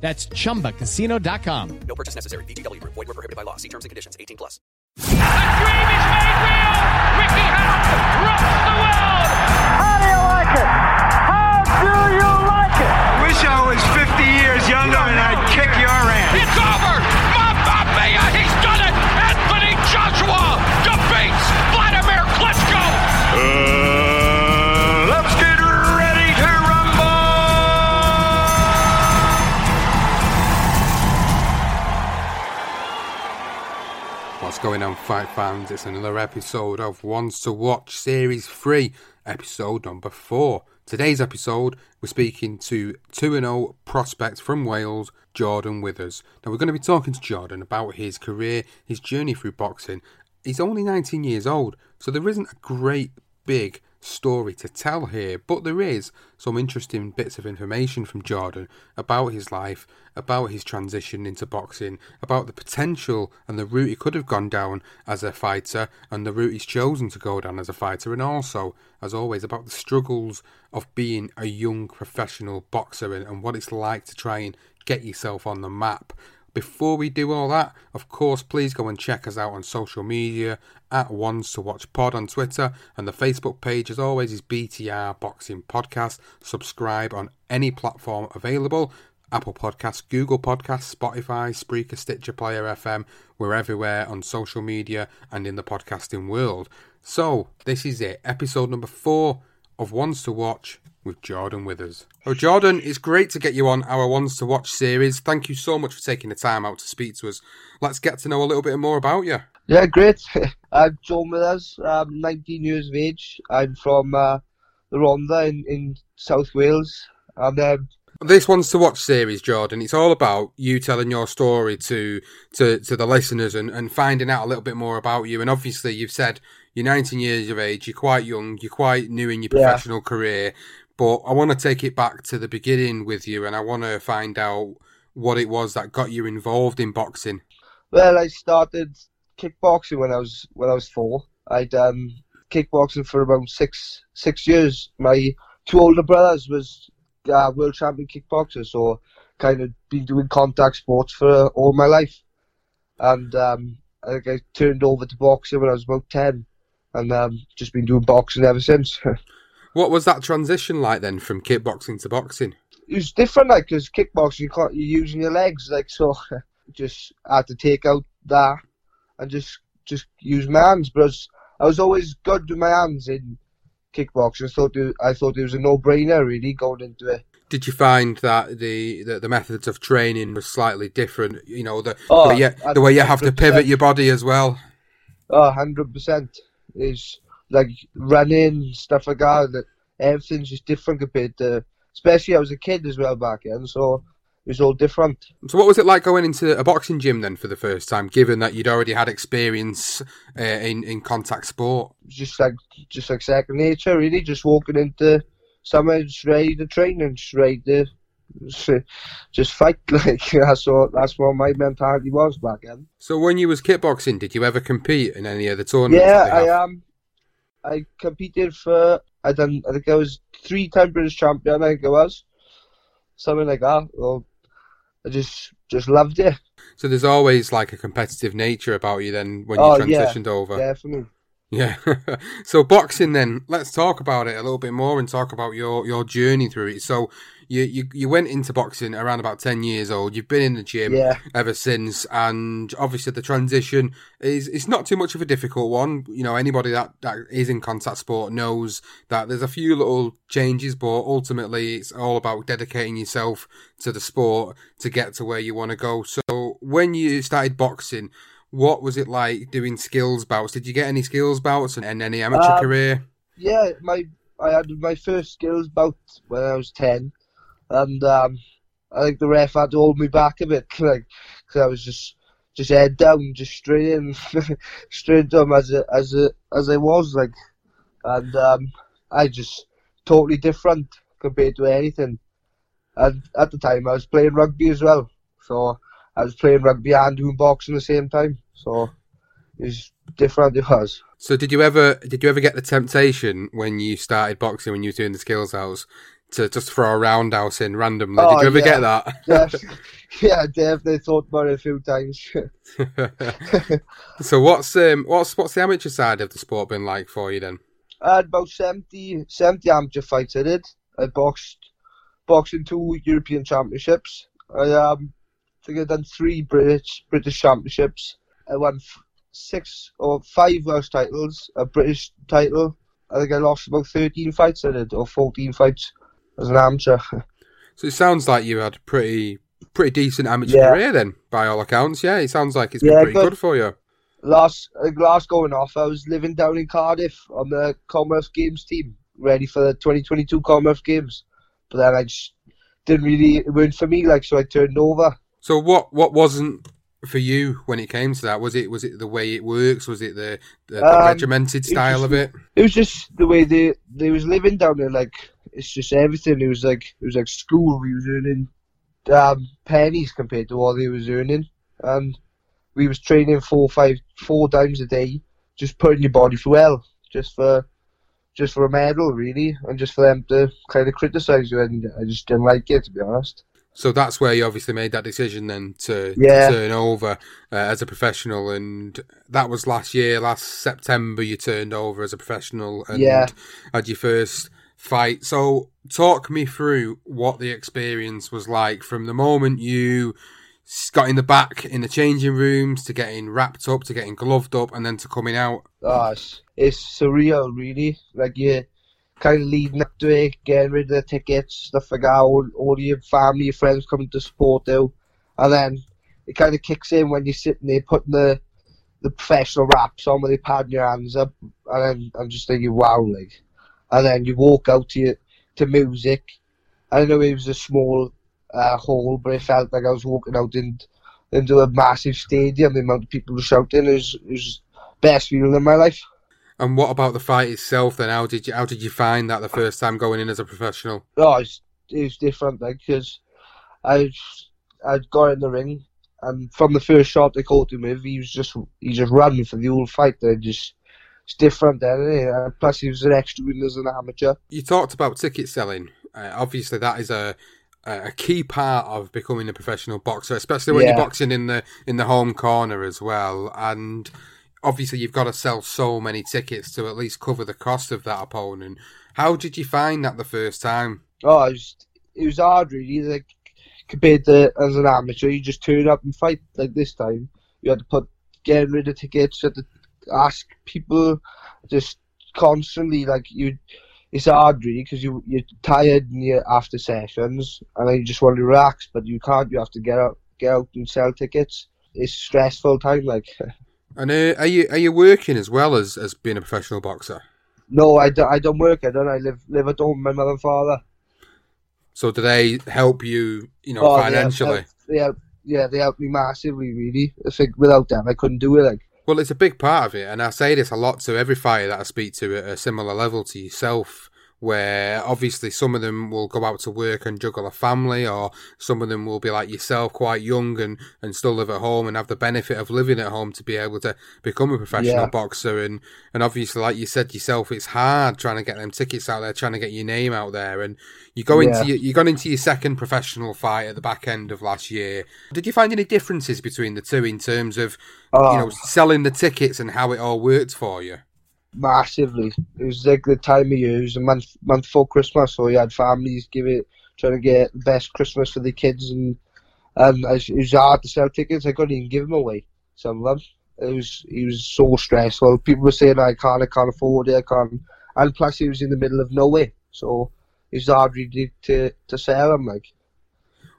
That's chumbacasino.com. No purchase necessary. VGW Group. Void were prohibited by law. See terms and conditions. 18 plus. Ricky Hatton rocks the world. How do you like it? Going on, fight fans? It's another episode of Ones to Watch Series 3, episode number 4. Today's episode, we're speaking to 2 0 prospect from Wales, Jordan Withers. Now, we're going to be talking to Jordan about his career, his journey through boxing. He's only 19 years old, so there isn't a great big story to tell here, but there is some interesting bits of information from Jordan about his life, about his transition into boxing, about the potential and the route he could have gone down as a fighter and the route he's chosen to go down as a fighter, and also, as always, about the struggles of being a young professional boxer and, and what it's like to try and get yourself on the map. Before we do all that, of course, please go and check us out on social media at Ones to Watch Pod on Twitter, and the Facebook page, as always, is BTR Boxing Podcast. Subscribe on any platform available Apple Podcasts, Google Podcasts, Spotify, Spreaker, Stitcher, Player FM. We're everywhere on social media and in the podcasting world. So, this is it, episode number four of Ones to Watch with Jordan Withers. Oh, Jordan, it's great to get you on our Ones to Watch series. Thank you so much for taking the time out to speak to us. Let's get to know a little bit more about you. Yeah, great. I'm Jordan Withers. I'm 19 years of age. I'm from uh, the Rhondda in, in South Wales. And um, This Ones to Watch series, Jordan, it's all about you telling your story to to, to the listeners and, and finding out a little bit more about you. And obviously, you've said you're 19 years of age, you're quite young, you're quite new in your Yeah. professional career. But I want to take it back to the beginning with you, and I want to find out what it was that got you involved in boxing. well, I started kickboxing when I was when I was four. I'd um, kickboxing for about six six years. My two older brothers was uh, world champion kickboxers, so kind of been doing contact sports for all my life. And um, I think I turned over to boxing when I was about ten, and um, just been doing boxing ever since. What was that transition like then from kickboxing to boxing? it was different, like, because kickboxing, you can't, you're using your legs, like, so just had to take out that and just just use my hands. But I was, I was always good with my hands in kickboxing. I thought it, I thought it was a no-brainer, really, going into it. Did you find that the, the, the methods of training was slightly different? You know, the, Oh, the, way, you, the way you have to pivot your body as well. Oh, 100% is like running, stuff like that. that everything's just different compared to, especially I was a kid as well back then, so it was all different. So, what was it like going into a boxing gym then for the first time, given that you'd already had experience uh, in in contact sport? just like just like second nature, really. Just walking into somewhere, just ready to train and just ready to just, fight. Like that's what that's what my mentality was back then. So when you was kickboxing, did you ever compete in any of the tournaments? Yeah? I um, I competed for I done I think I was three time British champion. I think it was something like that. Well, I just just loved it. So there's always like a competitive nature about you then when oh you yeah, transitioned over. definitely. Yeah. so boxing then, let's talk about it a little bit more and talk about your, your journey through it. So you, you you went into boxing around about ten years old. You've been in the gym Yeah. ever since, and obviously the transition is it's not too much of a difficult one. You know, anybody that, that is in contact sport knows that there's a few little changes, but ultimately it's all about dedicating yourself to the sport to get to where you want to go. So when you started boxing, what was it like doing skills bouts? Did you get any skills bouts and, and any amateur Um, career? Yeah, my I had my first skills bout when I was ten, and um, I think the ref had to hold me back a bit, like because I was just just head down, just straight in, straight him as a, as a, as I was like, and um, I just totally different compared to anything. And at the time, I was playing rugby as well, so I was playing rugby and doing boxing at the same time. So it was different. It was. So did you ever did you ever get the temptation when you started boxing when you were doing the skills house to just throw a roundhouse in randomly? Oh, did you ever yeah. get that? Def- yeah, I definitely thought about it a few times. so what's um what's what's the amateur side of the sport been like for you then? I had about 70, 70 amateur fights I did. I boxed, in two European championships. I um, think I done three British British championships. I won f- six or five Welsh titles, a British title. I think I lost about 13 fights I did, or 14 fights as an amateur. So it sounds like you had a pretty pretty decent amateur Yeah. career then, by all accounts. Yeah, it sounds like it's been pretty good. good for you. last uh, last going off, I was living down in Cardiff on the Commonwealth Games team, ready for the 2022 Commonwealth Games. But then I just didn't really it weren't for me, like so I turned over. So what what wasn't for you when it came to that? Was it was it the way it works? Was it the, the Um, regimented style just- of it? It was just the way they they was living down there. Like it's just everything. It was like it was like school. We was earning um, pennies compared to what they was earning, and we was training four five four times a day, just putting your body through hell, just for just for a medal, really, and just for them to kind of criticise you. And I just didn't like it, to be honest. So that's where you obviously made that decision then to, to Yeah. turn over uh, as a professional, and that was last year, last September. You turned over as a professional and Yeah. had your first fight. So talk me through what the experience was like from the moment you got in the back in the changing rooms to getting wrapped up, to getting gloved up, and then to coming out. It's, it's surreal, really. Like you kind of leading up to it, getting rid of the tickets, stuff like that. All, all your family, your friends coming to support you, and then it kind of kicks in when you're sitting there putting the the professional wraps on with your pad in your hands up, and then I'm just thinking, wow, like, and then you walk out to your, to music. I know it was a small uh, hall, but it felt like I was walking out in, into a massive stadium. The amount of people shouting it was best feeling in my life. And what about the fight itself? Then how did you how did you find that the first time going in as a professional? Oh, it's, it was different, because I I got in the ring, and from the first shot they caught him with, he was just he just running for the whole fight. And just it's different, then. isn't it? And plus, he was an extra win as an amateur. You talked about ticket selling. Uh, obviously, that is a a key part of becoming a professional boxer, especially when Yeah. you're boxing in the in the home corner as well. And obviously, you've got to sell so many tickets to at least cover the cost of that opponent. How did you find that the first time? Oh, it was it was hard, really. Like compared to as an amateur, you just turn up and fight. Like this time, you had to put getting rid of tickets. You had to ask people just constantly. Like you, it's hard, really, because you you're tired and you're after sessions, and you just want to relax, but you can't. You have to get out, get out and sell tickets. It's stressful time, like. And uh, are you are you working as well as, as being a professional boxer? No, I don't, I don't work. I don't. I live live at home with my mother and father. So do they help you, you know, Oh, help- financially? help- They help, yeah, they helped me massively, really. I think without them, I couldn't do it. Like, Well, it's a big part of it, and I say this a lot to every fighter that I speak to at a similar level to yourself. Where obviously some of them will go out to work and juggle a family, or some of them will be like yourself, quite young and, and still live at home and have the benefit of living at home to be able to become a professional Yeah. boxer. And, and obviously, like you said yourself, it's hard trying to get them tickets out there, trying to get your name out there. And you go into your, you got into your second professional fight at the back end of last year. Did you find any differences between the two in terms of you Oh. know selling the tickets and how it all worked for you? Massively. It was like the time of year. It was a month month before Christmas, so you had families give it trying to get the best Christmas for the kids, and and it was- hard to sell tickets. I couldn't even give them away. Some of them. It was it was so stressful. People were saying I can't, I can't afford it, I can't. And plus, he was in the middle of nowhere, so it was hard really to to sell them. Like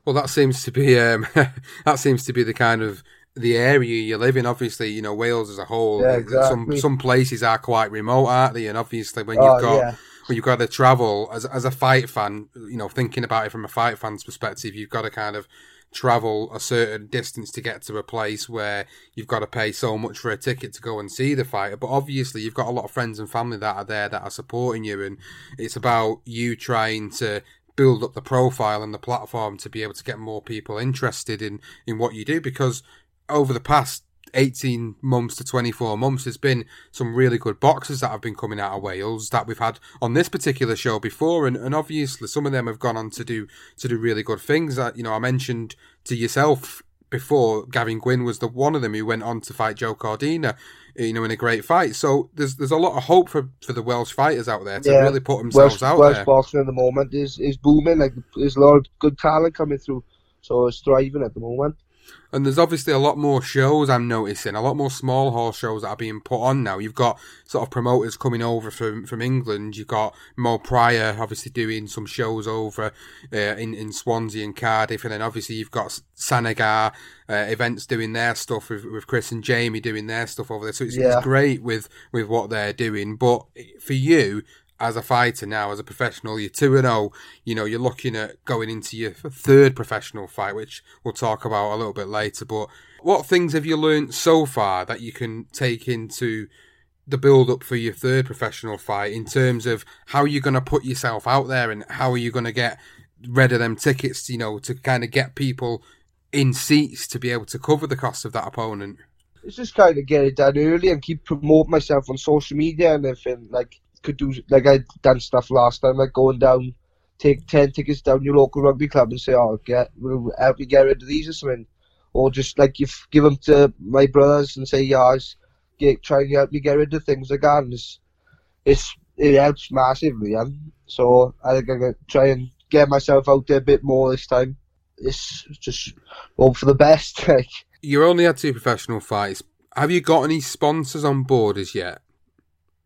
Well, that seems to be um, that seems to be the kind of the area you live in. Obviously, you know Wales as a whole. Yeah, uh, Some exactly. some places are quite remote, aren't they? And obviously, when Oh, you've got yeah. when you've got to travel as as a fight fan, you know, thinking about it from a fight fan's perspective, you've got to kind of travel a certain distance to get to a place where you've got to pay so much for a ticket to go and see the fighter. But obviously, you've got a lot of friends and family that are there that are supporting you, and it's about you trying to build up the profile and the platform to be able to get more people interested in in what you do because over the past 18 months to 24 months there's been some really good boxers that have been coming out of Wales that we've had on this particular show before and, and obviously some of them have gone on to do to do really good things that you know I mentioned to yourself before Gavin Gwynn was the one of them who went on to fight Joe Cordina, you know in a great fight so there's there's a lot of hope for for the Welsh fighters out there to really put themselves Welsh, out Welsh there boxing at the moment is is booming. Like there's a lot of good talent coming through, so it's thriving at the moment. And there's obviously a lot more shows I'm noticing, a lot more small hall shows that are being put on now. You've got sort of promoters coming over from, from England. You've got Mo Pryor obviously doing some shows over uh, in, in Swansea and Cardiff. And then obviously you've got Sanigar uh, events doing their stuff with, with Chris and Jamie doing their stuff over there. So it's, Yeah. it's great with, with what they're doing. But for you, as a fighter now, as a professional, you're 2 and 0, you know, you're looking at going into your third professional fight, which we'll talk about a little bit later. But what things have you learned so far that you can take into the build up for your third professional fight in terms of how you're going to put yourself out there and how are you going to get rid of them tickets, you know, to kind of get people in seats to be able to cover the cost of that opponent? It's just kind of get it done early and keep promoting myself on social media and everything. Like could do like I done stuff last time, like going down, take ten tickets down your local rugby club and say, "Oh, get we'll help you get rid of these or something," or just like you give them to my brothers and say, "Yeah, get, try and help me get rid of things again." It's, it's it helps massively, yeah. So I think I'm gonna try and get myself out there a bit more this time. It's just hope for the best, like. You only had two professional fights. Have you got any sponsors on board as yet?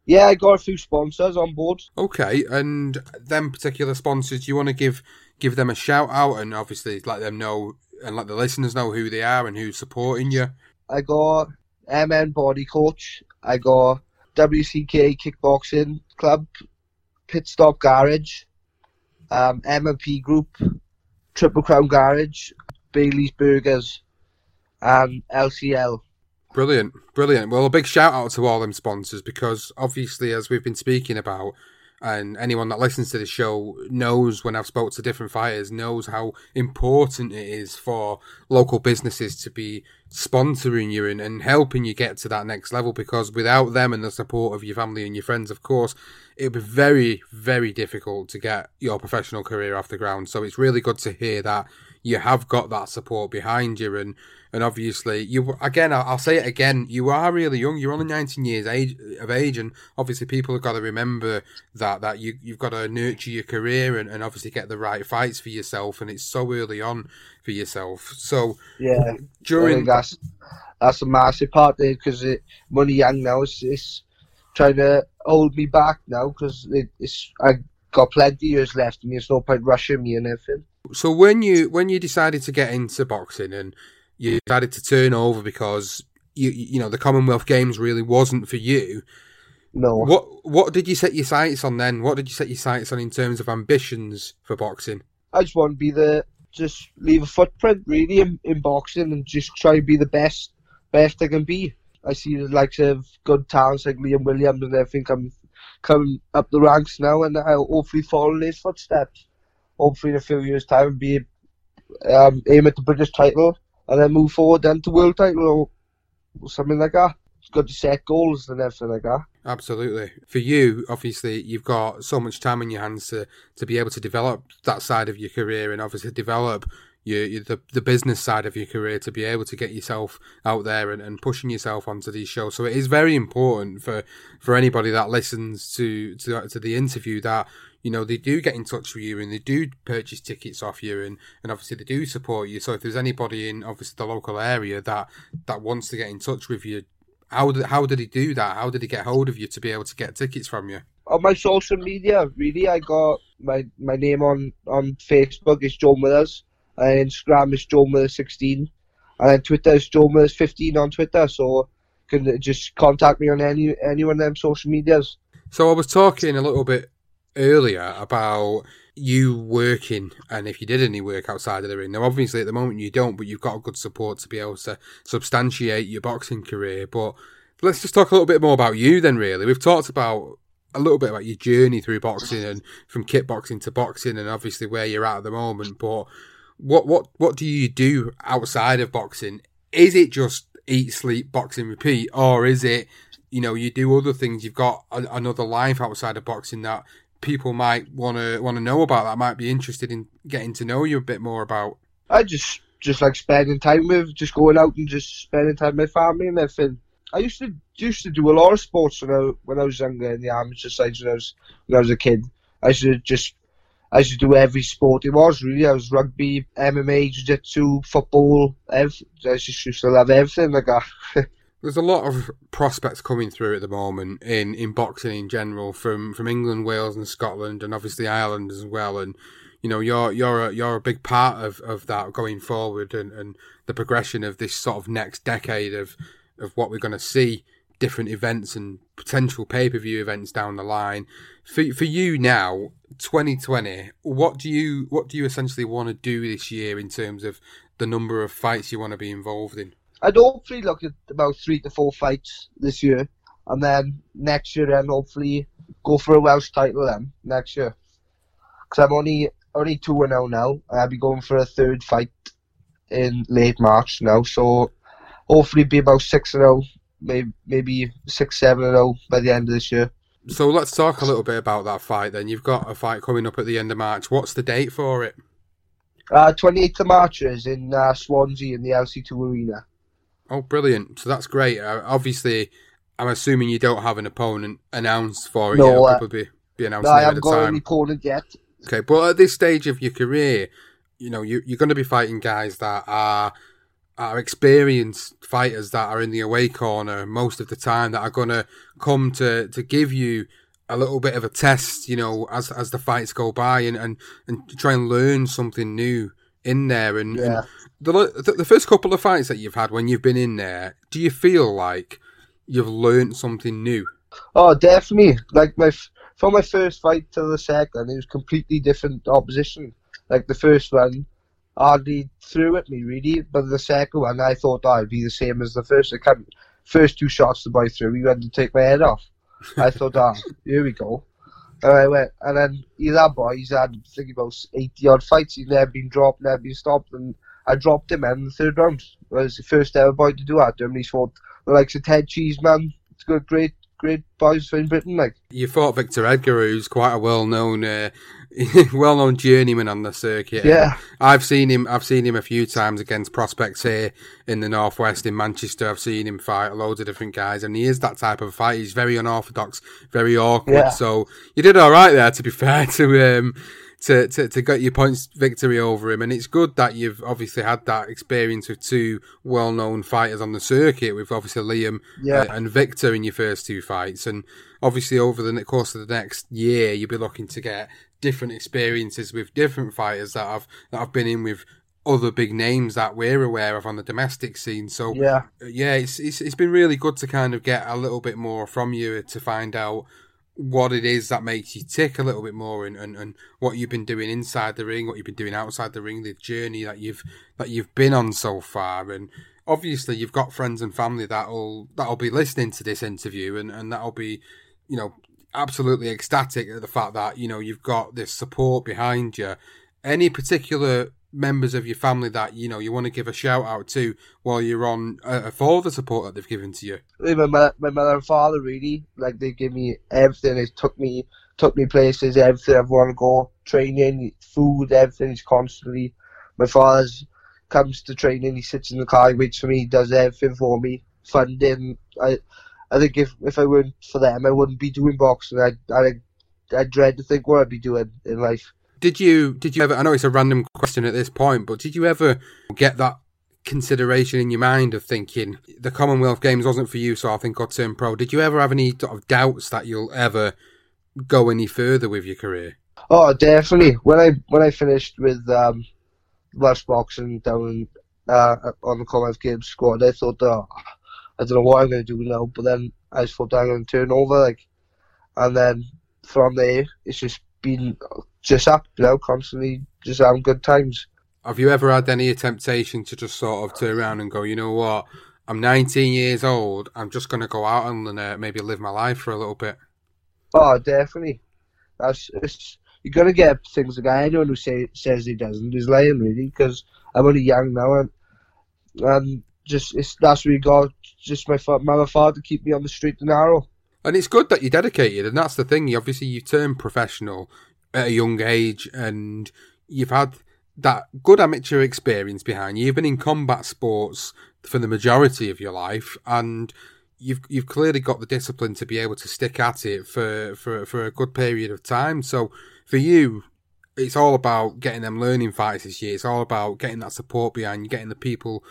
Yeah, I got a few sponsors on board. Okay, and them particular sponsors, do you want to give give them a shout out and obviously let them know and let the listeners know who they are and who's supporting you? I got MN Body Coach. I got WCK Kickboxing Club, Pit Stop Garage, um, M&P Group, Triple Crown Garage, Bailey's Burgers, and LCL. Brilliant, brilliant. Well, a big shout out to all them sponsors because obviously, as we've been speaking about, and anyone that listens to the show knows when I've spoke to different fighters knows how important it is for local businesses to be sponsoring you and, and helping you get to that next level because without them and the support of your family and your friends, of course, it would be very, very difficult to get your professional career off the ground. So it's really good to hear that you have got that support behind you. And and obviously you again I'll, say it again you are really young. You're only 19 years age of age and obviously people have got to remember that that you you've got to nurture your career and, and obviously get the right fights for yourself. And it's so early on for yourself. So Yeah, during that's that's a massive part there because it money young now is it's trying to hold me back now because it, it's I got plenty years left Me, there's no point rushing me and everything. So when you when you decided to get into boxing and you decided to turn over because you you know the Commonwealth Games really wasn't for you. No. What what did you set your sights on then? What did you set your sights on in terms of ambitions for boxing? I just want to be the just leave a footprint really in, in boxing and just try and be the best best I can be. I see the likes of good talents like Liam Williams and everything come come up the ranks now, and I'll hopefully follow in his footsteps. Hopefully, in a few years' time, be um, aim at the British title, and then move forward then to world title or something like that. It's good to set goals and everything like that. Absolutely. For you, obviously, you've got so much time in your hands to, to be able to develop that side of your career and obviously develop your, your, the, the business side of your career to be able to get yourself out there and, and pushing yourself onto these shows. So it is very important for, for anybody that listens to, to, to the interview that, you know, they do get in touch with you and they do purchase tickets off you and, and obviously they do support you. So if there's anybody in obviously the local area that, that wants to get in touch with you, how did, how did he do that? How did he get hold of you to be able to get tickets from you? On my social media, really, I got my, my name on, on Facebook is Joe Millers and Instagram is Joe Miller 16 and then Twitter is Joe Miller 15 on Twitter. So can just contact me on any any one of them social medias. So I was talking a little bit earlier about you working and if you did any work outside of the ring. Now, obviously, at the moment you don't, but you've got good support to be able to substantiate your boxing career. But let's just talk a little bit more about you then, really. We've talked about a little bit about your journey through boxing and from kickboxing to boxing and obviously where you're at at the moment. But what, what, what do you do outside of boxing? Is it just eat, sleep, boxing, repeat? Or is it, you know, you do other things? You've got a, another life outside of boxing that people might want to want to know about that might be interested in getting to know you a bit more about i just just like spending time with just going out and just spending time with family and everything i used to used to do a lot of sports when i when i was younger in the amateur side when i was when i was a kid i used to just I used to do every sport it was really. I was rugby, MMA, jiu-jitsu, football. Everything. I just used to love everything like that. There's a lot of prospects coming through at the moment in, in boxing in general from, from England, Wales, and Scotland, and obviously Ireland as well. And you know you're you're a, you're a big part of, of that going forward and, and the progression of this sort of next decade of of what we're going to see different events and potential pay per view events down the line. For for you now, 2020, what do you what do you essentially want to do this year in terms of the number of fights you want to be involved in? I'd hopefully look at about three to four fights this year, and then next year, and hopefully go for a Welsh title then next year. Because I'm only only two and zero now. I'll be going for a third fight in late March now, so hopefully be about six and oh, zero, maybe maybe six seven and zero by the end of this year. So let's talk a little bit about that fight. Then you've got a fight coming up at the end of March. What's the date for it? Uh, 28th of March is in uh, Swansea in the LC2 Arena. Oh, brilliant! So that's great. Uh, obviously, I'm assuming you don't have an opponent announced for it. No, It'll uh, probably be announced No, I haven't got any opponent yet. Okay, but at this stage of your career, you know you, you're going to be fighting guys that are are experienced fighters that are in the away corner most of the time that are going to come to to give you a little bit of a test, you know, as as the fights go by and and, and try and learn something new in there. And, Yeah. and the, the the first couple of fights that you've had when you've been in there, do you feel like you've learned something new? Oh, definitely. Like my from my first fight to the second, it was completely different opposition. Like the first one, hardly threw at me really, but the second one, I thought oh, I'd be the same as the first. I can't, first two shots the boy threw, he went to take my head off. I thought, ah, here we go. And I went, and then he's that boy. He's had I think about eighty odd fights. He's never been dropped, never been stopped, and I dropped him in the third round. I was the first ever boy to do that. him. He's fought the likes of Ted Cheeseman. It's good, great, great boys in Britain. Like You fought Victor Edagha, who's quite a well-known, uh, well-known journeyman on the circuit. Yeah. I've seen him. I've seen him a few times against prospects here in the northwest in Manchester. I've seen him fight loads of different guys, and he is that type of fight. He's very unorthodox, very awkward. Yeah. So you did all right there, to be fair to um, to, to to get your points victory over him. And it's good that you've obviously had that experience with two well-known fighters on the circuit, with obviously Liam Yeah. uh, and Victor in your first two fights, and obviously over the course of the next year, you'll be looking to get different experiences with different fighters that have that I've been in with other big names that we're aware of on the domestic scene. So Yeah. uh, yeah, it's, it's it's been really good to kind of get a little bit more from you to find out what it is that makes you tick a little bit more and, and, and what you've been doing inside the ring, what you've been doing outside the ring, the journey that you've that you've been on so far and obviously you've got friends and family that'll that'll be listening to this interview and, and that'll be you know absolutely ecstatic at the fact that you know you've got this support behind you. Any particular members of your family that you know you want to give a shout out to while you're on uh, for the support that they've given to you? My my mother and father really like they give me everything. They took me took me places, everything I want to go, training, food, everything. is constantly. My father's comes to training. He sits in the car, he waits for me, he does everything for me, funding. I I think if if I weren't for them, I wouldn't be doing boxing. I I I dread to think what I'd be doing in life. Did you did you ever? I know it's a random question at this point, but did you ever get that consideration in your mind of thinking the Commonwealth Games wasn't for you, so I think I'll turn pro? Did you ever have any sort of doubts that you'll ever go any further with your career? Oh, definitely. When I when I finished with um, Welsh boxing down uh, on the Commonwealth Games squad, I thought, oh, I don't know what I'm going to do now. But then I thought I'm going to turn over, like, and then from there, it's just been just up, you know, constantly just having good times. Have you ever had any temptation to just sort of turn around and go, you know what? I'm 19 years old. I'm just going to go out and uh, maybe live my life for a little bit. Oh, definitely. That's it's, you're gonna get things like anyone who say, says he doesn't is lying, really. Because I'm only young now, and and just it's that's really got just my mother father to keep me on the straight and narrow. And it's good that you're dedicated, and that's the thing. You obviously you turned professional at a young age, and you've had that good amateur experience behind you. You've been in combat sports for the majority of your life, and you've you've clearly got the discipline to be able to stick at it for for for a good period of time. So for you, it's all about getting them learning fights this year. It's all about getting that support behind you, getting the people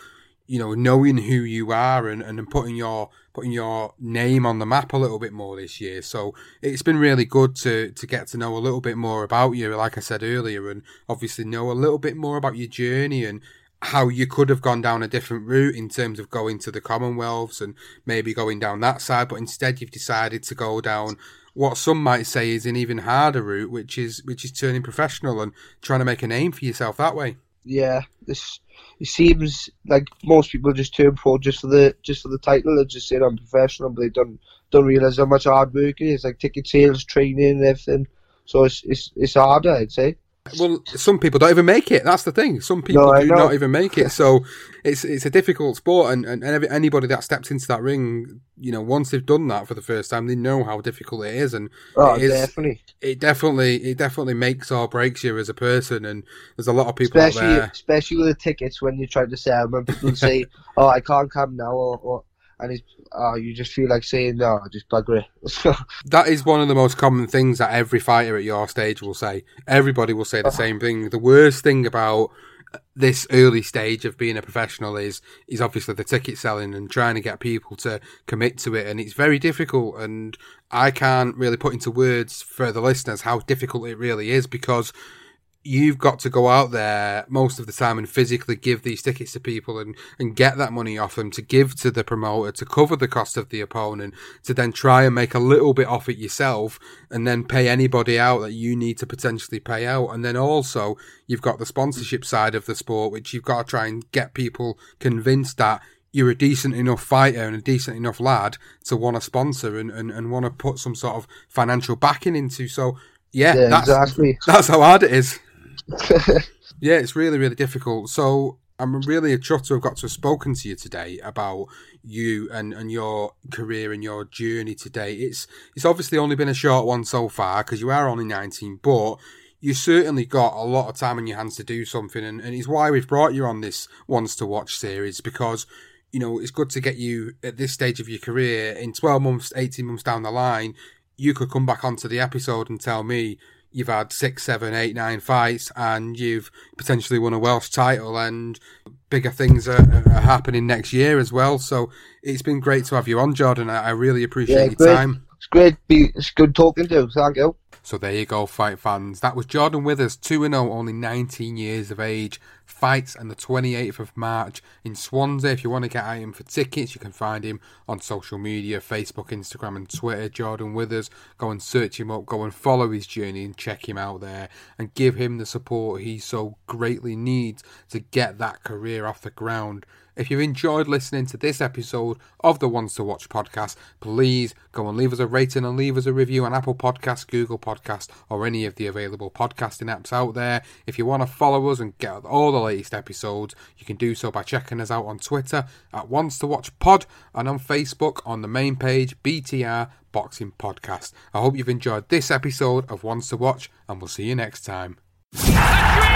you know, knowing who you are and, and putting your putting your name on the map a little bit more this year. So it's been really good to to get to know a little bit more about you, like I said earlier, and obviously know a little bit more about your journey and how you could have gone down a different route in terms of going to the Commonwealths and maybe going down that side, but instead you've decided to go down what some might say is an even harder route, which is which is turning professional and trying to make a name for yourself that way. Yeah, this it seems like most people just turn pro just for the just for the title. They just say I'm professional, but they don't don't realize how much hard work it is, like ticket sales, training, and everything. So it's it's it's harder, I'd say. Well, some people don't even make it. That's the thing. Some people No, do not even make it. So it's it's a difficult sport, and, and every- anybody that steps into that ring, you know, once they've done that for the first time, they know how difficult it is, and Oh, it is, definitely. It definitely it definitely makes or breaks you as a person. And there's a lot of people Especially out there. especially with the tickets when you try to sell them, and people say, "Oh, I can't come now," or, or and it's, oh, you just feel like saying, "No, just bugger it." That is one of the most common things that every fighter at your stage will say. Everybody will say the oh. same thing. The worst thing about this early stage of being a professional is is obviously the ticket selling and trying to get people to commit to it and it's very difficult and I can't really put into words for the listeners how difficult it really is because you've got to go out there most of the time and physically give these tickets to people and, and get that money off them to give to the promoter to cover the cost of the opponent to then try and make a little bit off it yourself and then pay anybody out that you need to potentially pay out. And then also you've got the sponsorship side of the sport, which you've got to try and get people convinced that you're a decent enough fighter and a decent enough lad to want to sponsor and, and, and want to put some sort of financial backing into. So yeah, Yeah, that's, exactly. that's how hard it is. Yeah, it's really, really difficult. So I'm really a chuffed to have got to have spoken to you today about you and, and your career and your journey today. It's it's obviously only been a short one so far because you are only 19, but you certainly got a lot of time on your hands to do something, and, and it's why we've brought you on this Ones to Watch series because you know it's good to get you at this stage of your career in 12 months, 18 months down the line. You could come back onto the episode and tell me you've had six, seven, eight, nine fights, and you've potentially won a Welsh title, and bigger things are, are happening next year as well. So it's been great to have you on, Jordan. I, I really appreciate yeah, your great. time. It's great. Be, it's good talking to you. Thank you. So there you go, fight fans. That was Jordan Withers, 2 0, only 19 years of age. Fights on the 28th of March in Swansea. If you want to get at him for tickets, you can find him on social media Facebook, Instagram, and Twitter. Jordan Withers. Go and search him up, go and follow his journey and check him out there and give him the support he so greatly needs to get that career off the ground If you've enjoyed listening to this episode of the Ones to Watch podcast, please go and leave us a rating and leave us a review on Apple Podcasts, Google Podcasts, or any of the available podcasting apps out there. If you want to follow us and get all the latest episodes, you can do so by checking us out on Twitter at Ones to Watch Pod and on Facebook on the main page BTR Boxing Podcast. I hope you've enjoyed this episode of Ones to Watch, and we'll see you next time. The dream